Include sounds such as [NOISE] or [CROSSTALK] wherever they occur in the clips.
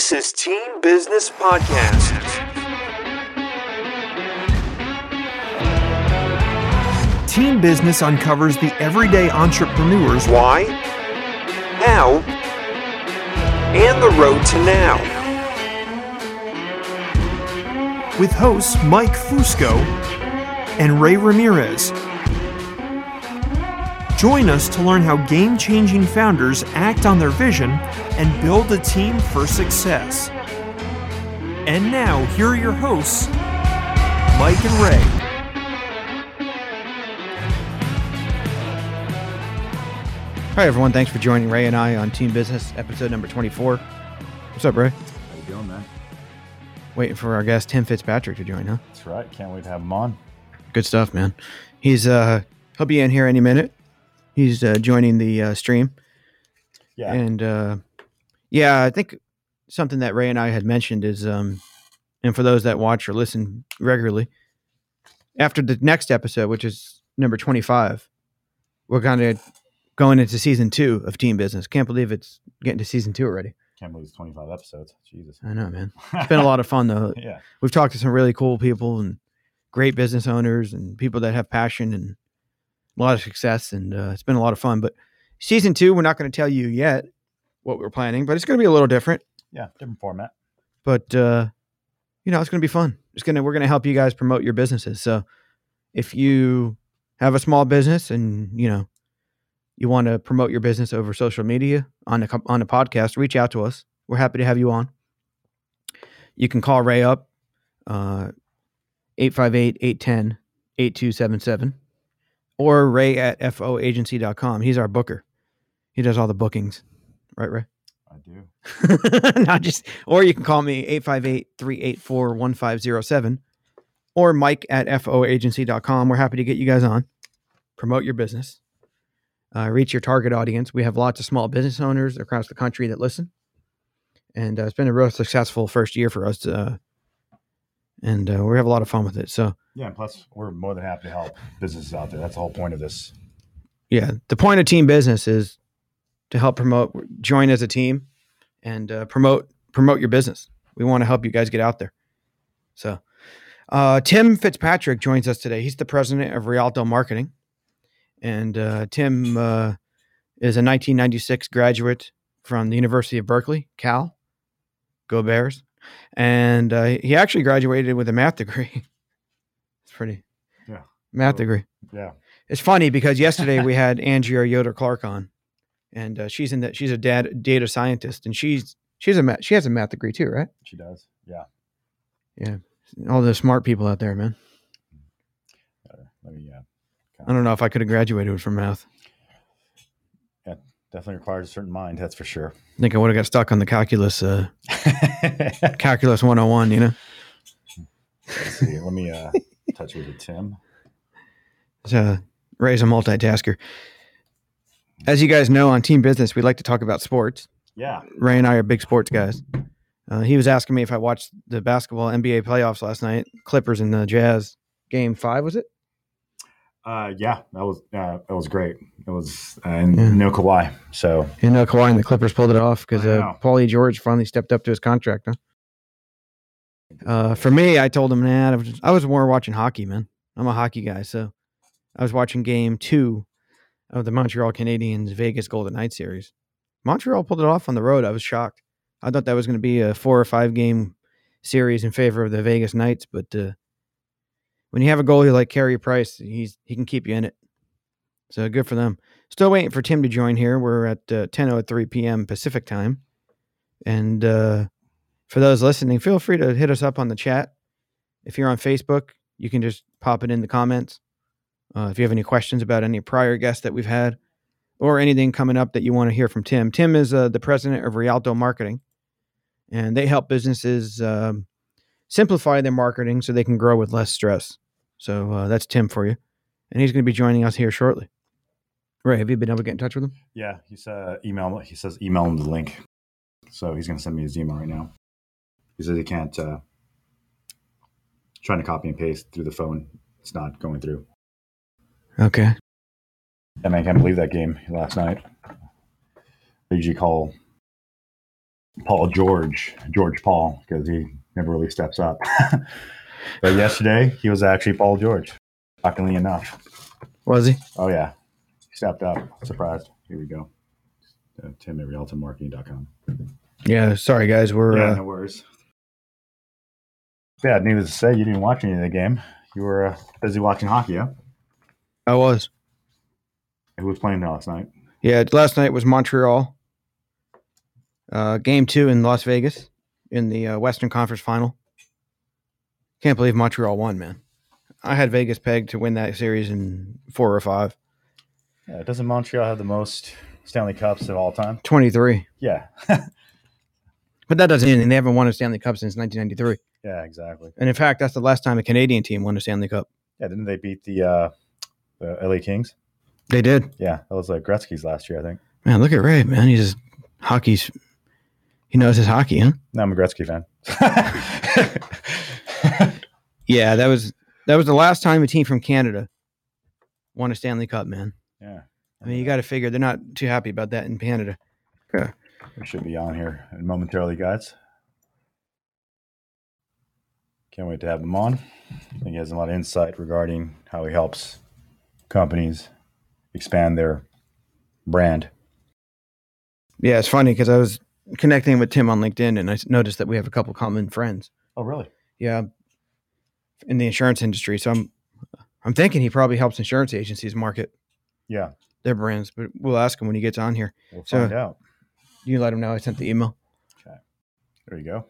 This is Team Business Podcast. Team Business uncovers the everyday entrepreneurs why, how, and the road to now. With hosts Mike Fusco and Ray Ramirez. Join us to learn how game changing founders act on their vision and build a team for success. And now, here are your hosts, Mike and Ray. Hi, everyone. Thanks for joining Ray and I on Team Business, episode number 24. What's up, Ray? How you doing, man? Waiting for our guest, Tim Fitzpatrick, to join, huh? That's right. Can't wait to have him on. Good stuff, man. He's, uh, he'll be in here any minute. He's uh, joining the uh, stream. Yeah. And, uh, yeah, I think something that Ray and I had mentioned is, um, and for those that watch or listen regularly, after the next episode, which is number 25, we're kind of going into season two of Team Business. Can't believe it's getting to season two already. Can't believe it's 25 episodes. Jesus. I know, man. [LAUGHS] It's been a lot of fun, though. yeah. We've talked to some really cool people and great business owners and people that have passion and a lot of success. And uh, it's been a lot of fun. But season two, we're not going to tell you yet what we're planning, but it's going to be a little different. Yeah. Different format. But, uh, you know, it's going to be fun. It's going to, we're going to help you guys promote your businesses. So if you have a small business and, you know, you want to promote your business over social media on the on the podcast, reach out to us. We're happy to have you on. You can call Ray up uh 858-810-8277 or Ray at foagency.com. He's our booker. He does all the bookings. Right, Ray? I do. [LAUGHS] Not just or you can call me 858-384-1507 or Mike at foagency.com. We're happy to get you guys on. Promote your business uh, reach your target audience. We have lots of small business owners across the country that listen, and uh, it's been a real successful first year for us. Uh, and uh, we have a lot of fun with it. So Yeah. And plus, we're more than happy to help businesses out there. That's the whole point of this. yeah, the point of team business is to help promote, join as a team, and uh, promote promote your business. We want to help you guys get out there. So uh, Tim Fitzpatrick joins us today. He's the president of Rialto Marketing. And uh, Tim uh, is a 1996 graduate from the University of Berkeley, Cal. Go Bears! And uh, he actually graduated with a math degree. [LAUGHS] pretty, Yeah. math Cool. degree. Yeah. It's funny because yesterday we [LAUGHS] had Andrea Yoder Clark on, and uh, she's in that she's a dad, data scientist, and she's she's a math, she has a math degree too, right? She does. Yeah. Yeah. All the smart people out there, man. Uh, let me, uh, I don't know if I could have graduated from math. Yeah, definitely requires a certain mind. That's for sure. I think I would have got stuck on the calculus, uh, [LAUGHS] calculus 101, you know. Let's see. Let me uh, touch with Tim. So Ray's a multitasker. As you guys know, on Team Business, we like to talk about sports. Yeah. Ray and I are big sports guys. Uh, he was asking me if I watched the basketball NBA playoffs last night, Clippers and the Jazz game five, was it? Uh, yeah. That was uh, that was great. It was uh, and Yeah. no Kawhi. So You know, Kawhi and the Clippers pulled it off because uh. Paul George finally stepped up to his contract. Huh? Uh, for me, I told him, man, I was, I was more watching hockey, man. I'm a hockey guy, so I was watching game two of the Montreal Canadiens Vegas Golden Knights series. Montreal pulled it off on the road. I was shocked. I thought that was going to be a four or five game series in favor of the Vegas Knights, but uh, when you have a goalie like Carey Price, he's he can keep you in it. So good for them. Still waiting for Tim to join here. We're at uh, 10:03 p.m. Pacific time, and uh, for those listening, feel free to hit us up on the chat. If you're on Facebook, you can just pop it in the comments. Uh, if you have any questions about any prior guests that we've had, or anything coming up that you want to hear from Tim, Tim is uh, the president of Rialto Marketing, and they help businesses um, simplify their marketing so they can grow with less stress. So uh, that's Tim for you, and he's going to be joining us here shortly. Ray, have you been able to get in touch with him? yeah, he's uh, email. He says email him the link. So he's gonna send me his email right now. He says he can't. Uh, trying to copy and paste through the phone. It's not going through. Okay. I mean, I can't believe that game last night. They usually call Paul George, George Paul, because he never really steps up. [LAUGHS] but yesterday, he was actually Paul George, shockingly enough. Was he? Oh, yeah. He stepped up. Surprised. Here we go. Uh, Tim at rialtomarketing.com. Yeah. Sorry, guys. We're Yeah, uh, no worries. Yeah, needless to say, you didn't watch any of the game. You were uh, busy watching hockey, huh? I was. Who was playing last night? Yeah. Last night was Montreal. Uh, game two in Las Vegas in the uh, Western Conference Final. Can't believe Montreal won, man. I had Vegas pegged to win that series in four or five. Yeah, doesn't Montreal have the most Stanley Cups of all time? 23. Yeah. [LAUGHS] But that doesn't mean they haven't won a Stanley Cup since 1993. Yeah, exactly. And in fact, that's the last time a Canadian team won a Stanley Cup. Yeah, didn't they beat the uh, the LA Kings? They did. Yeah, that was like Gretzky's last year, I think. Man, look at Ray, man. He's just hockey's. He knows his hockey, huh? No, I'm a Gretzky fan. [LAUGHS] Yeah, that was that was the last time a team from Canada won a Stanley Cup, man. yeah, I mean, you got to figure they're not too happy about that in Canada. Yeah. we should be on here momentarily, guys. Can't wait to have him on. I think he has a lot of insight regarding how he helps companies expand their brand. Yeah, it's funny because I was connecting with Tim on LinkedIn and I noticed that we have a couple common friends. Oh, really? Yeah, in the insurance industry. So I'm I'm thinking he probably helps insurance agencies market Yeah, their brands, but we'll ask him when he gets on here. we'll So- find out. You let him know I sent the email. Okay. There you go.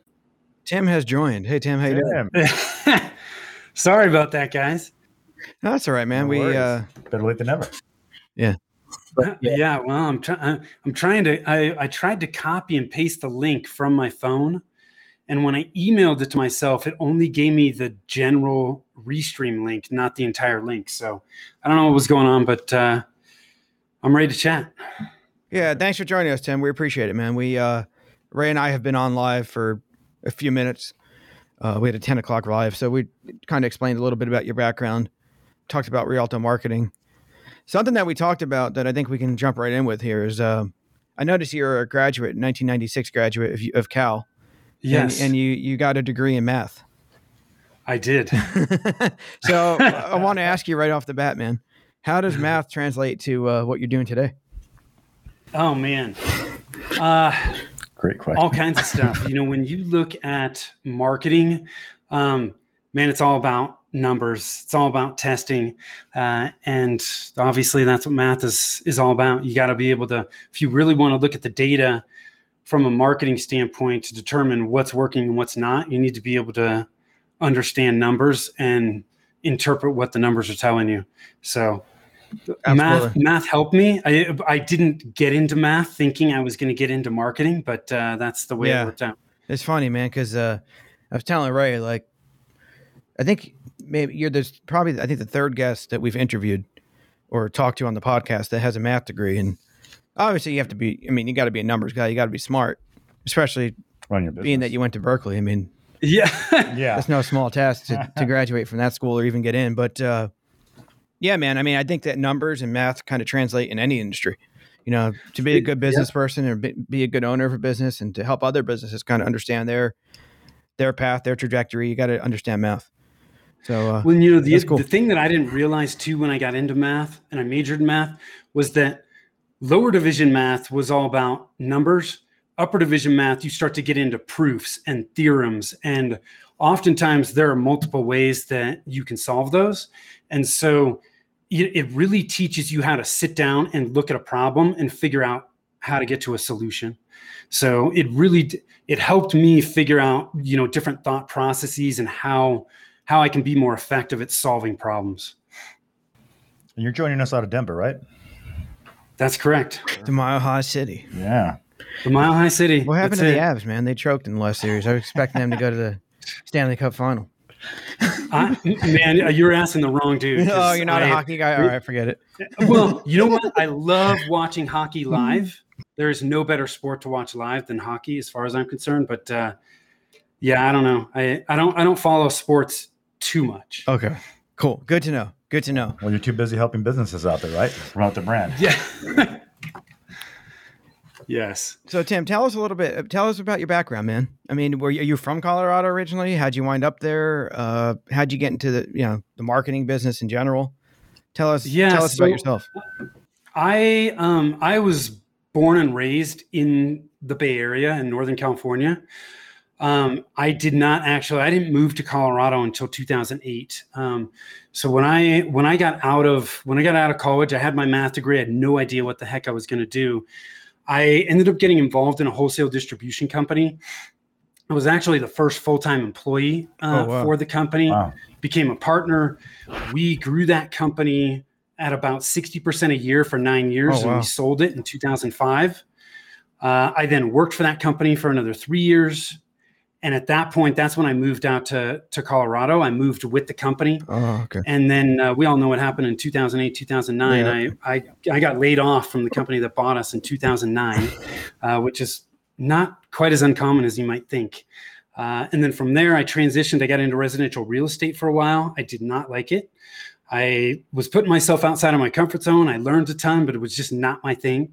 Tim has joined. Hey Tim, how you doing? [LAUGHS] Sorry about that, guys. That's all right, man. No we uh better late than never. yeah. Yeah. Well, I'm trying. I'm trying to. I I tried to copy and paste the link from my phone, and when I emailed it to myself, it only gave me the general restream link, not the entire link. So I don't know what was going on, but uh, I'm ready to chat. Yeah, thanks for joining us, Tim. We appreciate it, man. We uh Ray and I have been on live for a few minutes. Uh, we had a 10 o'clock live, so we kind of explained a little bit about your background, talked about Rialto marketing. Something that we talked about that I think we can jump right in with here is uh, I noticed you're a graduate, 1996 graduate of, of Cal. and- Yes, And, you, you got a degree in math. I did. [LAUGHS] so I want to ask you right off the bat, man, how does math translate to uh, what you're doing today? Oh man. Uh, Great question. all kinds of stuff. You know, when you look at marketing, um, man, it's all about numbers. It's all about testing, uh, and obviously that's what math is is all about. You got to be able to, if you really want to look at the data from a marketing standpoint to determine what's working and what's not, you need to be able to understand numbers and interpret what the numbers are telling you. So Absolutely. math helped me i i didn't get into math thinking i was going to get into marketing but uh, that's the way Yeah. it worked out It's funny, man, because uh, I was telling Ray, like, I think maybe you're there's probably I think the third guest that we've interviewed or talked to on the podcast that has a math degree, and obviously you have to be. I mean, you got to be a numbers guy. You got to be smart, especially Run your business. being that you went to Berkeley. I mean, yeah [LAUGHS] yeah. that's no small task to, to [LAUGHS] graduate from that school or even get in. But uh, yeah, man, I mean, I think that numbers and math kind of translate in any industry. You know, to be a good business person or be, be a good owner of a business and to help other businesses kind of understand their their path, their trajectory, you got to understand math. So uh, well you know the, cool. the thing that i didn't realize too when i got into math and i majored in math was that lower division math was all about numbers upper division math you start to get into proofs and theorems and oftentimes there are multiple ways that you can solve those and so it it really teaches you how to sit down and look at a problem and figure out how to get to a solution so it really it helped me figure out you know different thought processes and how how i can be more effective at solving problems And you're joining us out of Denver, right? that's correct the Mile High City. Yeah. the mile high city What happened that's to the it. Avs, man? They choked in the last series. I was expecting them to go to the Stanley Cup final. I, man you're asking the wrong dude [LAUGHS] oh, 'cause you're not a I- hockey guy? All right, forget it. [LAUGHS] well, you know what? I love watching hockey live. There is no better sport to watch live than hockey, as far as I'm concerned. But uh, yeah, I don't know. I, I don't I don't follow sports too much. Okay, cool. Good to know. Good to know. Well, you're too busy helping businesses out there, right? Promote the brand. Yeah. [LAUGHS] Yes. So Tim, tell us a little bit. Tell us about your background, man. I mean, were you, are you from Colorado originally? How'd you wind up there? Uh, how'd you get into the you know the marketing business in general? Tell us. Yeah, tell us so- about yourself. I um I was born and raised in the Bay Area in Northern California. Um, I did not actually. I didn't move to Colorado until 2008. Um, so when I when I got out of when I got out of college, I had my math degree. I had no idea what the heck I was going to do. I ended up getting involved in a wholesale distribution company. I was actually the first full time employee uh, Oh, wow. for the company. Wow. Became a partner. We grew that company at about 60% a year for nine years, Oh, and we sold it in 2005. Uh, I then worked for that company for another three years. And at that point, that's when I moved out to, to Colorado. I moved with the company. Oh, okay. And then uh, we all know what happened in 2008, 2009. Yeah. I, I, I got laid off from the company that bought us in 2009, [LAUGHS] uh, which is not quite as uncommon as you might think. Uh, and then from there, I transitioned. I got into residential real estate for a while. I did not like it. I was putting myself outside of my comfort zone. I learned a ton, but it was just not my thing.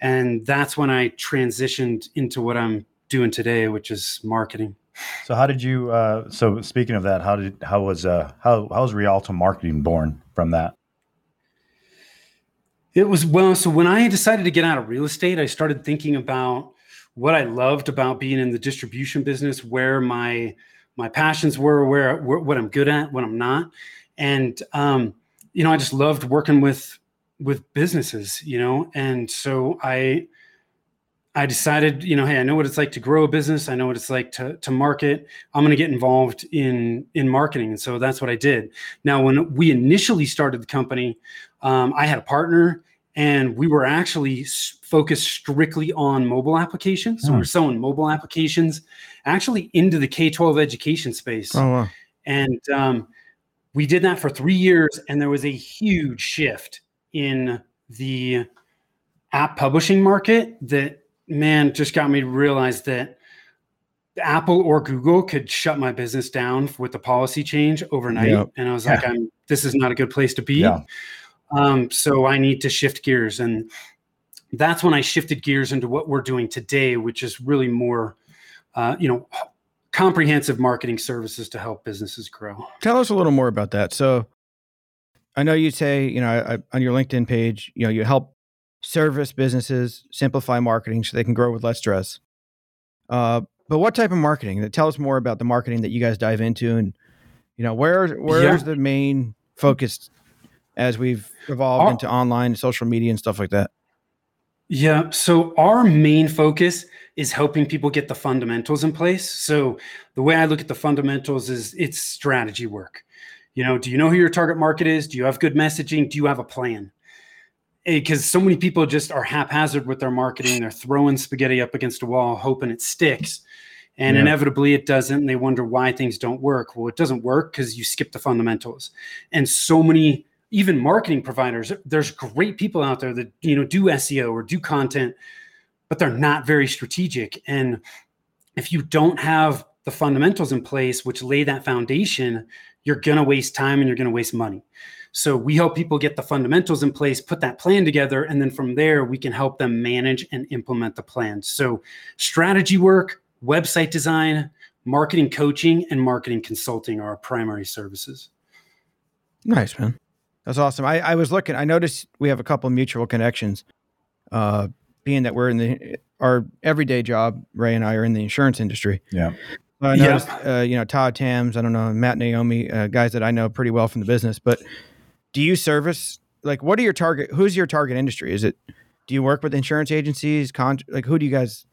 And that's when I transitioned into what I'm doing today, which is marketing. So how did you? Uh, so speaking of that, how did how was uh, how how was Rialto Marketing born from that? It was well, so when I decided to get out of real estate, I started thinking about what I loved about being in the distribution business, where my my passions were, where, where what I'm good at, what I'm not, and um, you know, I just loved working with with businesses, you know, and so I I decided, you know, hey, I know what it's like to grow a business. I know what it's like to to market. I'm going to get involved in in marketing, and so that's what I did. Now, when we initially started the company, um, I had a partner, and we were actually focused strictly on mobile applications. So we Hmm. we're selling mobile applications, actually into the K-12 education space Oh, wow. and um, we did that for three years and there was a huge shift in the app publishing market that man just got me to realize that apple or google could shut my business down with the policy change overnight Yep. and i was like i'm this is not a good place to be Yeah. um, so i need to shift gears and that's when i shifted gears into what we're doing today which is really more uh, you know comprehensive marketing services to help businesses grow. Tell us a little more about that. So, I know you say, you know, I, on your LinkedIn page, you know, you help service businesses simplify marketing so they can grow with less stress. Uh, but what type of marketing? Tell us more about the marketing that you guys dive into, and you know, where where's the main focus as we've evolved Our- into online, social media, and stuff like that. Yeah. So our main focus is helping people get the fundamentals in place. So the way I look at the fundamentals is it's strategy work. You know, do you know who your target market is? Do you have good messaging? Do you have a plan? Because so many people just are haphazard with their marketing. They're throwing spaghetti up against a wall, hoping it sticks. And Yeah. inevitably it doesn't. And they wonder why things don't work. Well, it doesn't work because you skip the fundamentals. And so many even marketing providers there's great people out there that you know do seo or do content but they're not very strategic and if you don't have the fundamentals in place which lay that foundation you're going to waste time and you're going to waste money so we help people get the fundamentals in place put that plan together and then from there we can help them manage and implement the plan so strategy work website design marketing coaching and marketing consulting are our primary services Nice, man. That's awesome. I, I was looking. I noticed we have a couple mutual connections. Uh, being that we're in the our everyday job, Ray and I are in the insurance industry. Yeah. I Yeah. noticed, uh, you know, Todd Tams, I don't know, Matt Naomi, uh, guys that I know pretty well from the business. But do you service like what are your target? Who's your target industry? Is it? Do you work with insurance agencies? Con- like who do you guys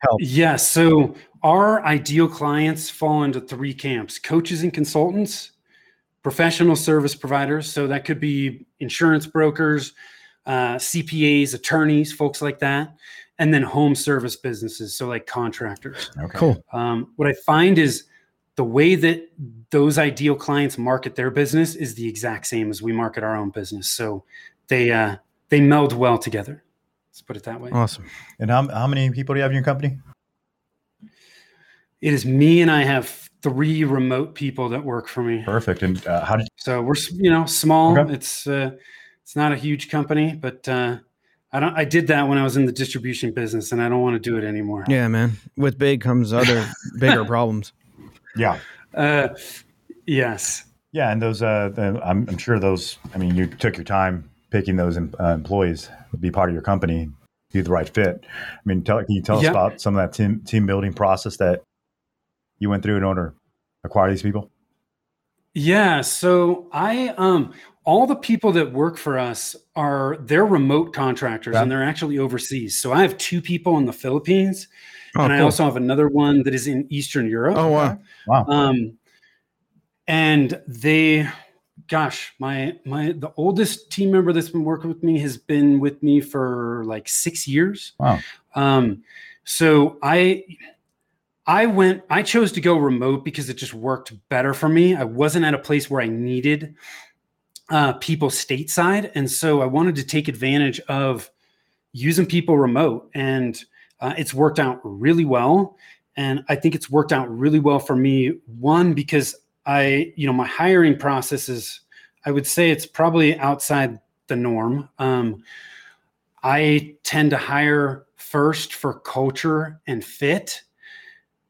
help? Yes. So our ideal clients fall into three camps coaches and consultants, professional service providers. So that could be insurance brokers, uh, CPAs, attorneys, folks like that. And then home service businesses. So like contractors. Okay. Cool. Um, what I find is the way that those ideal clients market their business is the exact same as we market our own business. So they, uh, they meld well together. Let's put it that way. Awesome. And how how many people do you have in your company? It is me and I have three remote people that work for me. Perfect. And uh, how did So we're you know small. Okay. It's uh, it's not a huge company, but uh, I don't. I did that when I was in the distribution business, and I don't want to do it anymore. Yeah, man. With big comes other bigger [LAUGHS] problems. Yeah. Uh, yes. Yeah, and those, uh, the, I'm, I'm sure those. I mean, you took your time picking those em- uh, employees to be part of your company, be the right fit. I mean, tell, can you tell us about some of that team team building process that you went through in order to acquire these people? Yeah. So I um all the people that work for us are they're remote contractors Yeah. and they're actually overseas. So I have two people in the Philippines Oh, and I also have another one that is in Eastern Europe. oh wow. Wow. Um and they gosh, my my the oldest team member that's been working with me has been with me for like 6 years. Wow. Um, so I I went I chose to go remote because it just worked better for me. I wasn't at a place where I needed uh, people stateside, and so I wanted to take advantage of using people remote, and uh, it's worked out really well. And I think it's worked out really well for me. One because I, you know, my hiring process is, I would say it's probably outside the norm. Um, I tend to hire first for culture and fit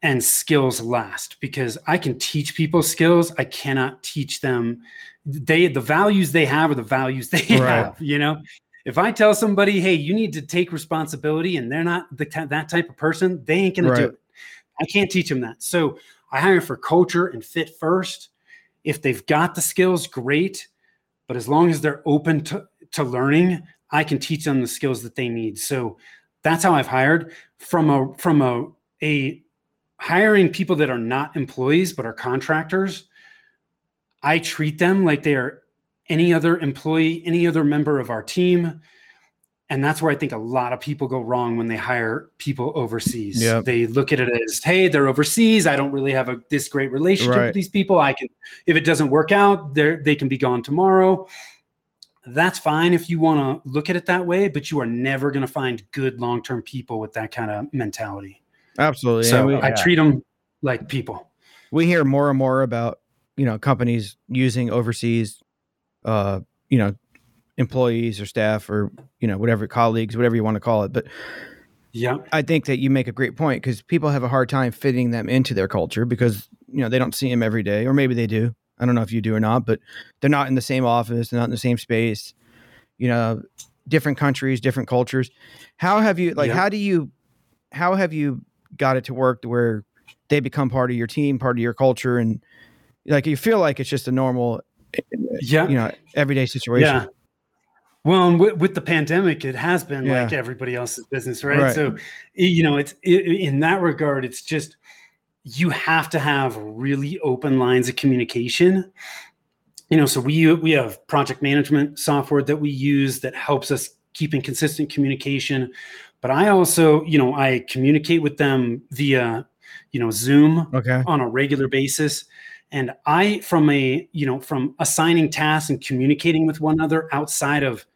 and skills last because I can teach people skills. I cannot teach them they the values they have are the values they Right. have, you know. If I tell somebody, "Hey, you need to take responsibility," and they're not the that type of person, they ain't going to do it. I can't teach them that. So I hire for culture and fit first. If they've got the skills, great. But as long as they're open to, to learning, I can teach them the skills that they need. So that's how I've hired from a from a a hiring people that are not employees but are contractors. I treat them like they are any other employee, any other member of our team. And that's where I think a lot of people go wrong when they hire people overseas. Yep. They look at it as, hey, they're overseas. I don't really have a this great relationship Right. with these people. I can, if it doesn't work out, they they can be gone tomorrow. That's fine if you want to look at it that way, but you are never going to find good long term people with that kind of mentality. Absolutely. so we, I Yeah. treat them like people. we hear more and more about you know companies using overseas uh you know employees or staff or you know whatever colleagues whatever you want to call it but Yeah. i think that you make a great point because people have a hard time fitting them into their culture because you know they don't see them every day or maybe they do i don't know if you do or not but they're not in the same office they're not in the same space you know different countries different cultures how have you like Yeah. how do you how have you got it to work to where they become part of your team part of your culture and like you feel like it's just a normal Yeah. you know everyday situation Yeah. Well, and with, with the pandemic, it has been Yeah. like everybody else's business, right? Right. So, you know, it's i in that regard, it's just you have to have really open lines of communication. You know, so we we have project management software that we use that helps us keep in consistent communication. But I also, you know, I communicate with them via, you know, Zoom okay on a regular basis and i from a you know from assigning tasks and communicating with one another outside of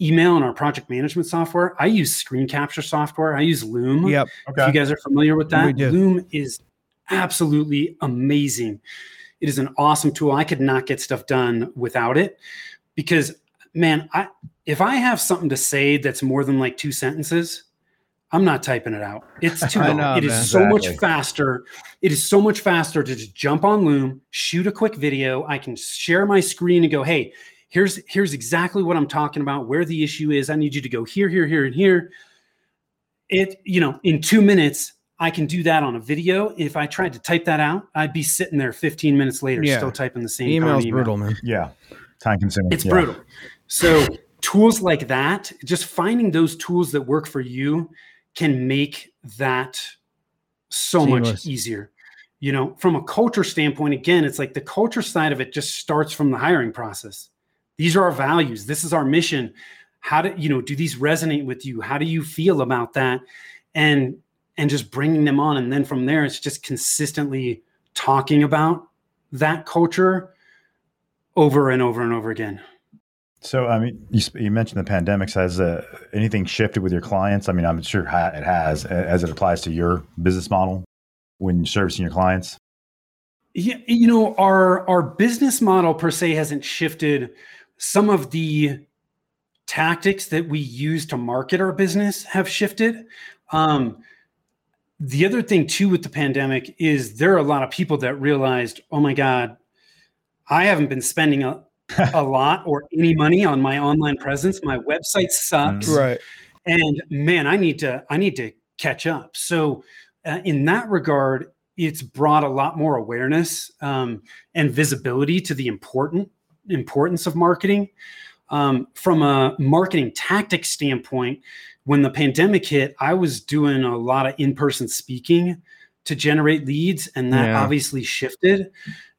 email and our project management software i use screen capture software. I use loom. Yep. If you guys are familiar with that loom is absolutely amazing. It is an awesome tool. I could not get stuff done without it because man i if i have something to say that's more than like two sentences i'm not typing it out it's [LAUGHS] too long know, it is man. so much faster it is so much faster to just jump on loom shoot a quick video i can share my screen and go hey here's here's exactly what i'm talking about where the issue is i need you to go here here here and here it you know in two minutes i can do that on a video if i tried to type that out i'd be sitting there 15 minutes later Yeah. still typing the same email's email. brutal man Yeah. Time consuming. it's yeah. brutal so tools like that just finding those tools that work for you can make that so Seamless. much easier. You know from a culture standpoint again it's like the culture side of it just starts from the hiring process. These are our values. This is our mission. How do you know do these resonate with you? How do you feel about that? And and just bringing them on. And then from there it's just consistently talking about that culture over and over and over again So, I mean, you, you mentioned the pandemics. Has uh, anything shifted with your clients? I mean, I'm sure it has as it applies to your business model when servicing your clients. Yeah, you know, our our business model per se hasn't shifted. Some of the tactics that we use to market our business have shifted. Um, the other thing too with the pandemic is there are a lot of people that realized, oh my God, I haven't been spending a, a lot or any money on my online presence. My website sucks. Right. And man, I need to I need to catch up. So uh, in that regard, it's brought a lot more awareness um, and visibility to the important importance of marketing. Um, from a marketing tactic standpoint, when the pandemic hit, I was doing a lot of in person speaking to generate leads, and that Yeah. obviously shifted.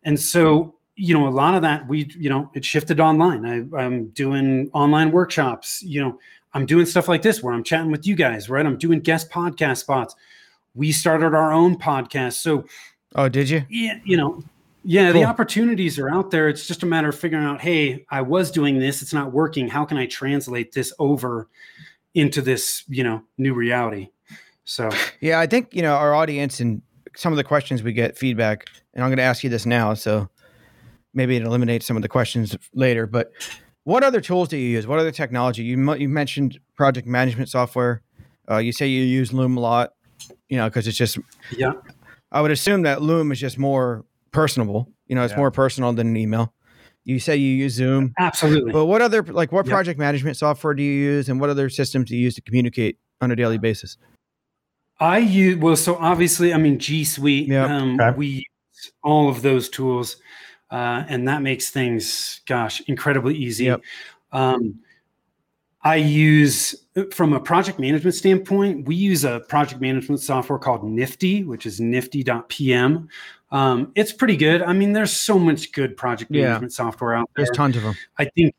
And so, you know, a lot of that we, you know, it shifted online. I, I'm doing online workshops. You know, I'm doing stuff like this where I'm chatting with you guys, right? I'm doing guest podcast spots. We started our own podcast, so Oh, did you? yeah, you know, yeah, Cool. the opportunities are out there. It's just a matter of figuring out, hey, I was doing this, it's not working. How can I translate this over into this, you know, new reality? So Yeah, I think you know our audience and some of the questions we get feedback, and I'm going to ask you this now, so maybe it eliminates some of the questions later. But what other tools do you use? What other technology? You you mentioned project management software. Uh, you say you use Loom a lot, you know, because it's just. yeah. I would assume that Loom is just more personable. You know, it's Yeah. more personal than an email. You say you use Zoom, Absolutely. but what other like what Yep. project management software do you use, and what other systems do you use to communicate on a daily basis? I use well, so obviously, I mean, G Suite. Yep. Um, Okay. We use all of those tools, uh, and that makes things, gosh, incredibly easy. Yep. Um, I use, from a project management standpoint, we use a project management software called Nifty, which is nifty.pm. Um, it's pretty good. I mean, there's so much good project Yeah. management software out there. There's tons of them. I think,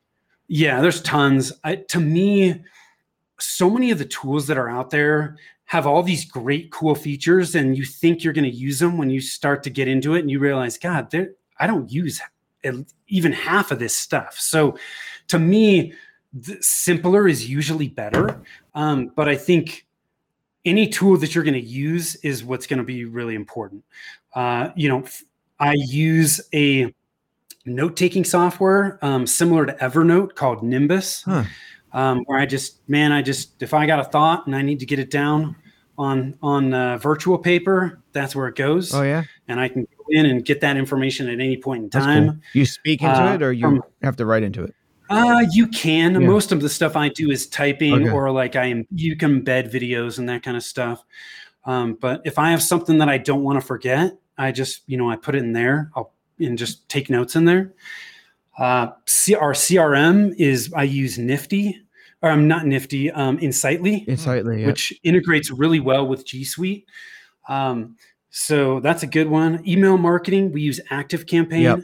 yeah, there's tons. I, to me, so many of the tools that are out there have all these great, cool features, and you think you're going to use them when you start to get into it, and you realize, God, there, I don't use even half of this stuff. So, to me, the simpler is usually better. Um, but I think any tool that you're going to use is what's going to be really important. Uh, you know, I use a note taking software um, similar to Evernote called Nimbus, Huh. um, where I just, man, I just, if I got a thought and I need to get it down on on uh, virtual paper, that's where it goes, Oh yeah, and I can in and get that information at any point in time. cool. You speak into Uh, it, or you from- have to write into it. Uh, you can. Yeah. Most of the stuff I do is typing Okay. or like I am. You can embed videos and that kind of stuff. Um, but if I have something that I don't want to forget, I just you know I put it in there. I'll and just take notes in there. Uh, C- our CRM is I use Nifty, or I'm not Nifty. Um, Insightly, Insightly, yeah. which integrates really well with G Suite. Um, so that's a good one. Email marketing, we use Active Campaign. Yep.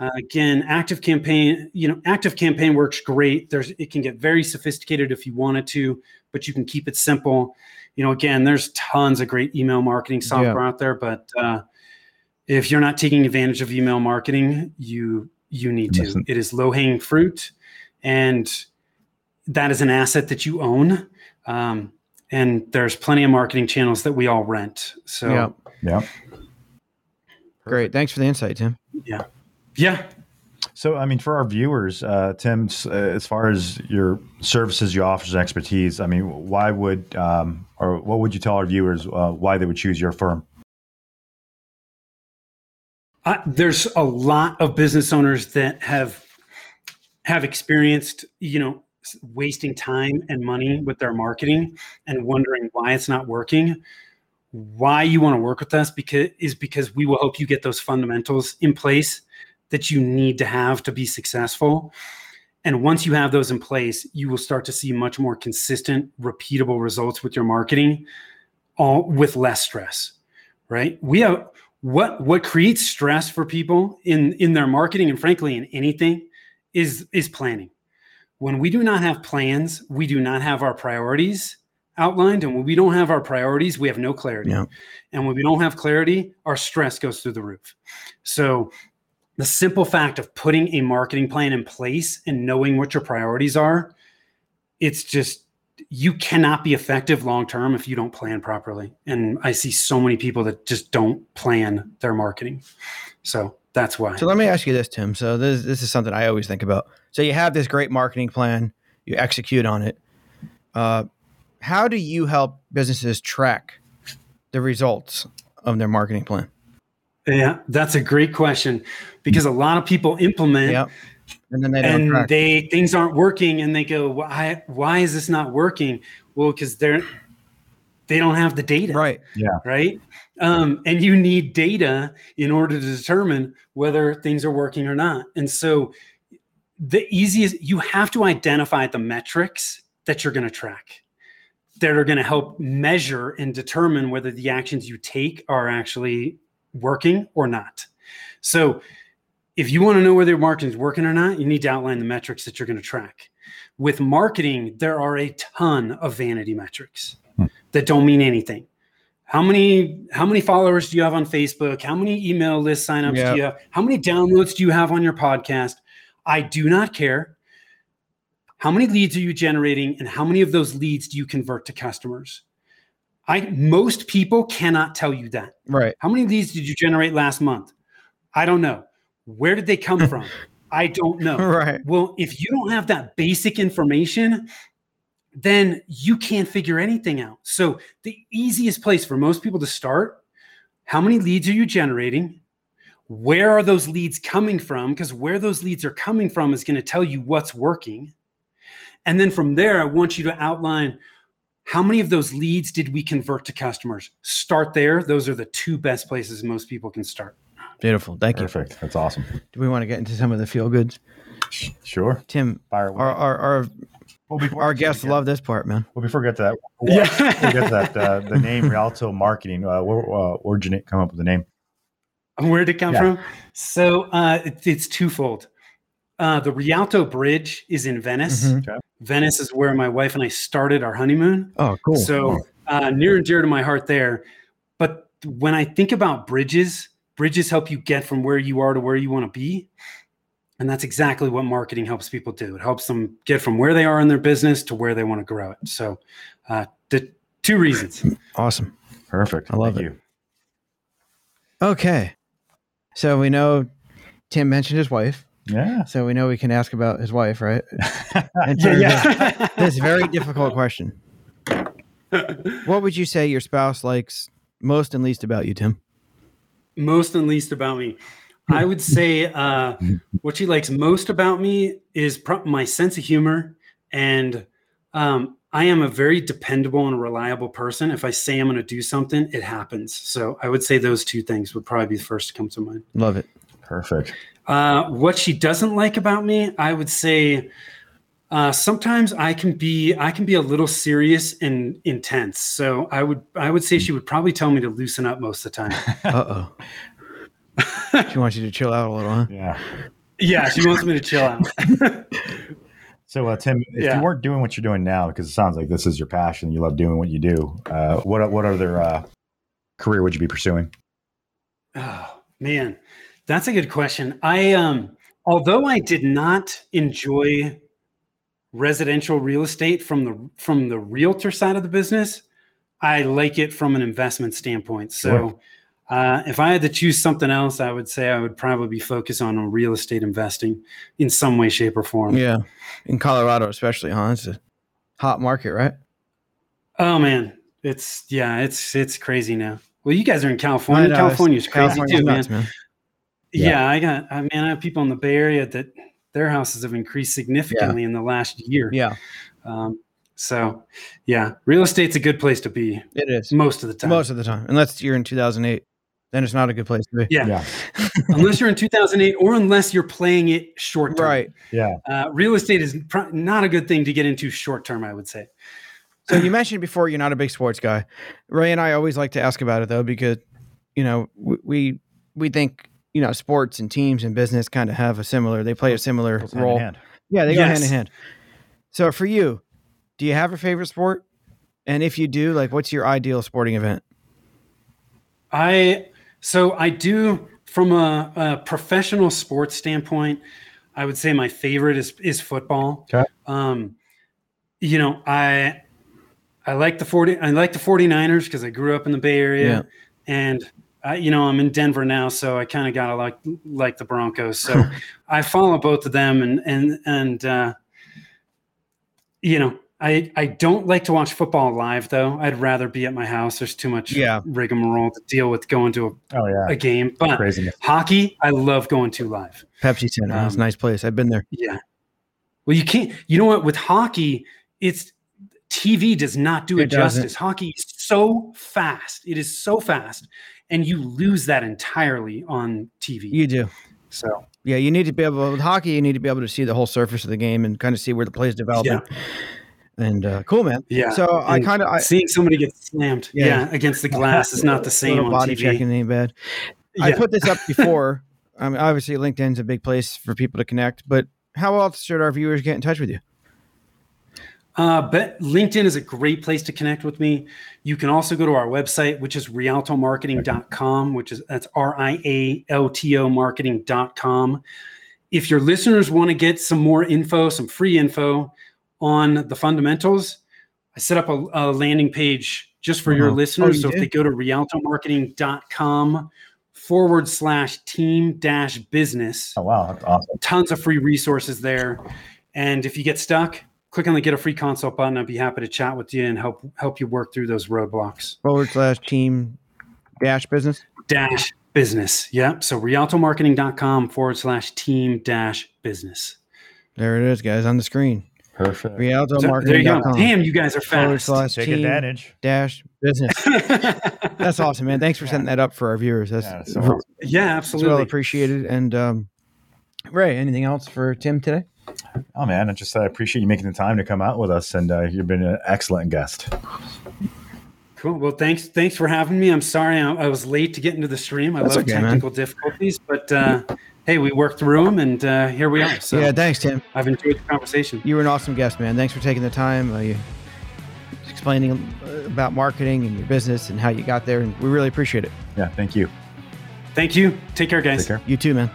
Uh, again, Active Campaign, you know, Active Campaign works great. There's it can get very sophisticated if you wanted to, but you can keep it simple. You know, again, there's tons of great email marketing software out there, but uh, if you're not taking advantage of email marketing, you you need to. Listen. It is low hanging fruit, and that is an asset that you own. Um, and there's plenty of marketing channels that we all rent. So Yeah. Yeah. Great. Thanks for the insight, Tim. yeah, yeah. So, I mean, for our viewers, uh, Tim, uh, as far as your services you offer and expertise, I mean, why would um, or what would you tell our viewers uh, why they would choose your firm? I, there's a lot of business owners that have have experienced, you know, s- wasting time and money with their marketing and wondering why it's not working. Why you want to work with us because is because we will help you get those fundamentals in place that you need to have to be successful. And once you have those in place, you will start to see much more consistent, repeatable results with your marketing, all with less stress. Right? We have what what creates stress for people in in their marketing and frankly in anything is is planning. When we do not have plans, we do not have our priorities outlined, and when we don't have our priorities, we have no clarity. Yeah. And when we don't have clarity, our stress goes through the roof. So the simple fact of putting a marketing plan in place and knowing what your priorities are, it's just you cannot be effective long term if you don't plan properly. And I see so many people that just don't plan their marketing. So that's why. So let me ask you this, Tim. So this this is something I always think about. So you have this great marketing plan, you execute on it. Uh, how do you help businesses track the results of their marketing plan? Yeah, that's a great question because a lot of people implement Yep. And then they and they things aren't working and they go why why is this not working well because they're they don't have the data right. Yeah. Right um, and you need data in order to determine whether things are working or not and so the easiest you have to identify the metrics that you're going to track that are going to help measure and determine whether the actions you take are actually working or not so if you want to know whether your marketing is working or not, you need to outline the metrics that you're going to track. With marketing, there are a ton of vanity metrics. That don't mean anything. How many how many followers do you have on Facebook? How many email list signups Yeah. do you have? How many downloads do you have on your podcast? I do not care. How many leads are you generating and how many of those leads do you convert to customers? I most people cannot tell you that. Right. How many leads did you generate last month? I don't know. Where did they come [LAUGHS] from? I don't know. Right. Well, if you don't have that basic information, then you can't figure anything out. So, the easiest place for most people to start how many leads are you generating? Where are those leads coming from? Because where those leads are coming from is going to tell you what's working. And then from there, I want you to outline how many of those leads did we convert to customers? Start there. Those are the two best places most people can start. Beautiful. Thank you. Perfect. That's awesome. Do we want to get into some of the feel goods? Sure. Tim, Fire away. our our our, well, before, our guests love this part, man. Well, before we get to that, [LAUGHS] Yeah. before we get to that, uh, the name Rialto Marketing. Uh, where uh, originate come up with the name? Where did it come Yeah. from? So uh, it, it's twofold. Uh, the Rialto Bridge is in Venice. Mhm. Okay. Venice is where my wife and I started our honeymoon. Oh, cool. So uh, near and dear to my heart there. But when I think about bridges, bridges help you get from where you are to where you want to be. And that's exactly what marketing helps people do. It helps them get from where they are in their business to where they want to grow it. So uh, the two reasons. awesome. Perfect. I love Thank it. you. Okay. So we know Tim mentioned his wife. Yeah. So we know we can ask about his wife, right? [LAUGHS] Yeah, yeah. this very difficult question. What would you say your spouse likes most and least about you, Tim? most and least about me. I would say uh, what she likes most about me is pro- my sense of humor, and um, I am a very dependable and reliable person. If I say I'm going to do something, it happens. So I would say those two things would probably be the first to come to mind. Love it. Perfect. Uh, what she doesn't like about me, I would say uh, sometimes I can be I can be a little serious and intense. So I would I would say she would probably tell me to loosen up most of the time. [LAUGHS] Uh oh. [LAUGHS] she wants you to chill out a little, huh? Yeah. yeah, she wants me to chill out. [LAUGHS] So, uh, Tim, if Yeah. you weren't doing what you're doing now, because it sounds like this is your passion, you love doing what you do. Uh, what what other uh, career would you be pursuing? Oh man, that's a good question. I um although I did not enjoy residential real estate from the from the realtor side of the business, I like it from an investment standpoint. So Sure. Uh, if I had to choose something else, I would say I would probably be focused on real estate investing in some way, shape, or form. Yeah. In Colorado, especially, huh? It's a hot market, right? Oh man, it's yeah, it's it's crazy now. Well, you guys are in California. Know, California's crazy California's too, man. nuts, man. Yeah. Yeah, I got. I mean, I have people in the Bay Area that their houses have increased significantly in the last year. Yeah, Um, so, yeah, real estate's a good place to be it is. most of the time. Most of the time. Unless you're in 2008, then it's not a good place to be. yeah, [LAUGHS] unless you're in 2008 or unless you're playing it short term. Right. Yeah. Uh, real estate is pr- not a good thing to get into short term. I would say. So you mentioned before you're not a big sports guy. Ray and I always like to ask about it though, because you know we we, we think you know sports and teams and business kind of have a similar. They play a similar Goes hand in role. hand. Yeah, they go hand in hand. So for you, do you have a favorite sport? And if you do, like, what's your ideal sporting event? I so I do from a, a professional sports standpoint. I would say my favorite is is football. Okay. Um, you know, I I like the 40 I like the 49ers because I grew up in the Bay Area Yeah. and I, you know, I'm in Denver now, so I kind of gotta like like the Broncos. So [LAUGHS] I follow both of them and and and uh you know, I I don't like to watch football live though. I'd rather be at my house. There's too much Yeah. rigmarole to deal with going to Oh a, yeah, a game. But craziness. hockey, I love going to live. Pepsi Center. That's a Um, nice place. I've been there. Yeah. Well, you can't. You know what? With hockey, it's TV does not do it, It doesn't. justice. Hockey is so fast. It is so fast, and you lose that entirely on TV. You do. so Yeah, you need to be able with hockey. You need to be able to see the whole surface of the game and kind of see where the play is developing. And uh, cool, man. yeah. So I kind of I seeing somebody get slammed, Yeah. yeah, against the glass is not the [LAUGHS] same on body TV. checking ain't bad. I put this up [LAUGHS] before. I mean, obviously, LinkedIn's a big place for people to connect. But how else should our viewers get in touch with you? Uh, but LinkedIn is a great place to connect with me. You can also go to our website, which is rialtomarketing.com, which is that's R I A L T O marketing.com. If your listeners want to get some more info, some free info on the fundamentals, I set up a, a landing page just for your Uh-huh. Oh, listeners. you so if they go to rialtomarketing.com forward slash team dash business, Oh wow, that's awesome. tons of free resources there. And if you get stuck, click on the get a free consult button. I'd be happy to chat with you and help help you work through those roadblocks. Forward slash team dash business. Dash business. Yep. So rialtomarketing.com forward slash team dash business. There it is, guys, on the screen. Perfect. Rialto So there you go. marketing.com. Damn, you guys are Forward fast. slash Take team advantage. dash business. [LAUGHS] That's awesome, man. Thanks for setting that up for our viewers. That's, Yeah, so that's awesome. yeah, well absolutely. appreciated. And um, Ray, anything else for Tim today? Oh man, I just I appreciate you making the time to come out with us, and uh, you've been an excellent guest. Cool. Well, thanks. Thanks for having me. I'm sorry I, I was late to get into the stream. I That's love okay, man. technical difficulties, but uh, hey, we worked through them, and uh, here we are. So yeah, thanks, Tim. I've enjoyed the conversation. You were an awesome guest, man. Thanks for taking the time. Uh, you explaining uh, about marketing and your business and how you got there, and we really appreciate it. Yeah, thank you. Thank you. Take care, guys. Take care. You too, man.